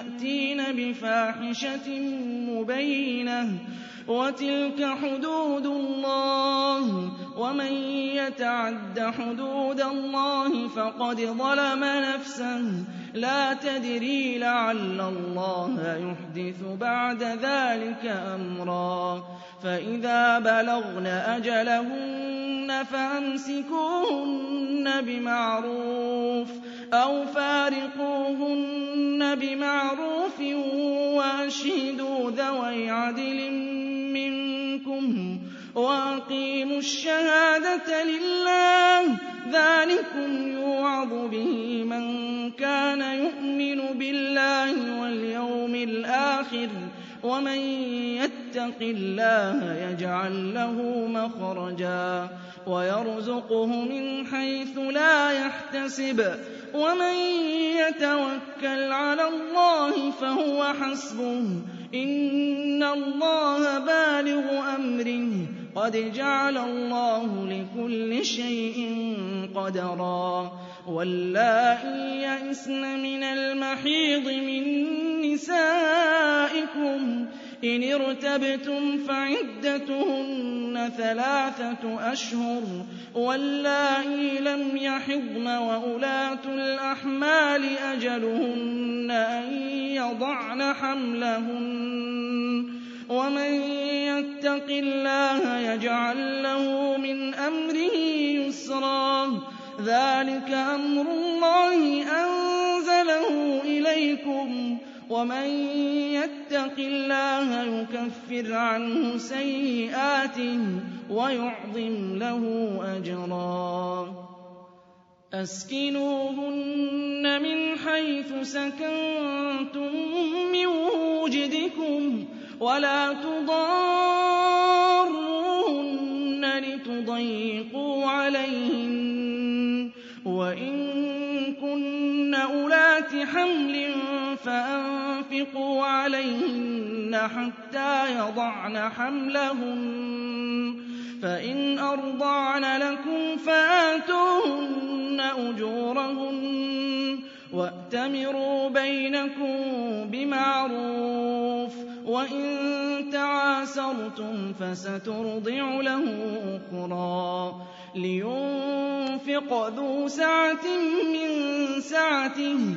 يأتين بفاحشة مبينة وتلك حدود الله ومن يتعد حدود الله فقد ظلم نفسه لا تدري لعل الله يحدث بعد ذلك أمرا فإذا بلغن أجلهن فأمسكوهن بمعروف أو فارقوهن بمعروف وأشهدوا ذوي عدل منكم وأقيموا الشهادة لله. ذلكم يوعظ به من كان يؤمن بالله واليوم الآخر ومن يتق الله يجعل له مخرجا ويرزقه من حيث لا يحتسب. ومن يتوكل على الله فهو حسبه. إن الله بالغ أمره. قد جعل الله لكل شيء قدرا. واللائي يئسن من المحيض من نسائكم. إن ارتبتم فعدتهن ثلاثة أشهر واللائي لم يحضن وأولاة الأحمال أجلهن أن يضعن حملهن ومن يتق الله يجعل له من أمره يسرا ذلك أمر الله أنزله إليكم ومن يتق الله يكفر عنه سيئاته ويعظم له أجرا. أسكنوهن من حيث سكنتم من وجدكم ولا تضاروهن لتضيقوا عليهن. وإن كن أولات حمل فأنفقوا عليهن حتى يضعن حملهن فإن أرضعن لكم فآتوهن أجورهن وأتمروا بينكم بمعروف وإن تعاسرتم فسترضع له أخرى. لينفق ذو سعة من سعته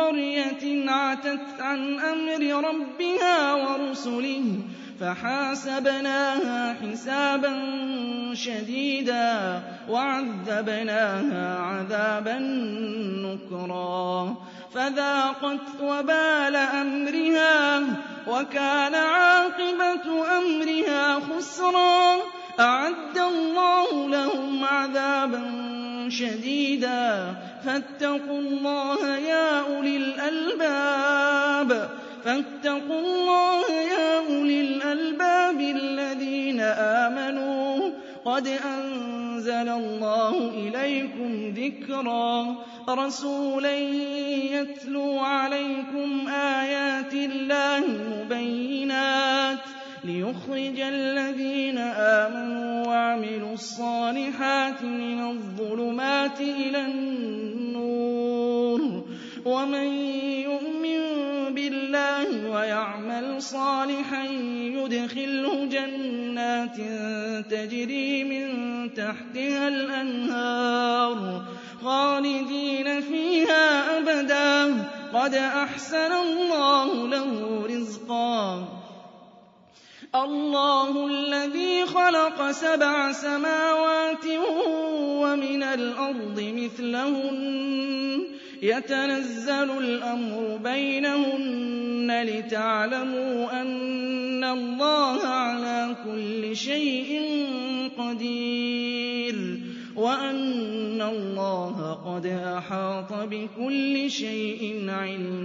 قرية عتت عن أمر ربها ورسله فحاسبناها حسابا شديدا وعذبناها عذابا نكرا فذاقت وبال أمرها وكان عاقبة أمرها خسرا. شديدا. فاتقوا الله يا أولي الألباب. فاتقوا الله يا أولي الألباب الذين آمنوا. قد أنزل الله إليكم ذكرا. رسولا يتلو عليكم آيات الله مبينات. ليخرج الذين آمنوا وعملوا الصالحات من الظلمات إلى النور. ومن يؤمن بالله ويعمل صالحا يدخله جنات تجري من تحتها الأنهار خالدين فيها أبدا. قد أحسن الله له رزقا. اللَّهُ الَّذِي خَلَقَ سَبْعَ سَمَاوَاتٍ وَمِنَ الْأَرْضِ مِثْلَهُنَّ. يَتَنَزَّلُ الْأَمْرُ بَيْنَهُنَّ لِتَعْلَمُوا أَنَّ اللَّهَ عَلَىٰ كُلِّ شَيْءٍ قَدِيرٌ. وَأَنَّ اللَّهَ قَدْ أَحَاطَ بِكُلِّ شَيْءٍ عِلْمًا.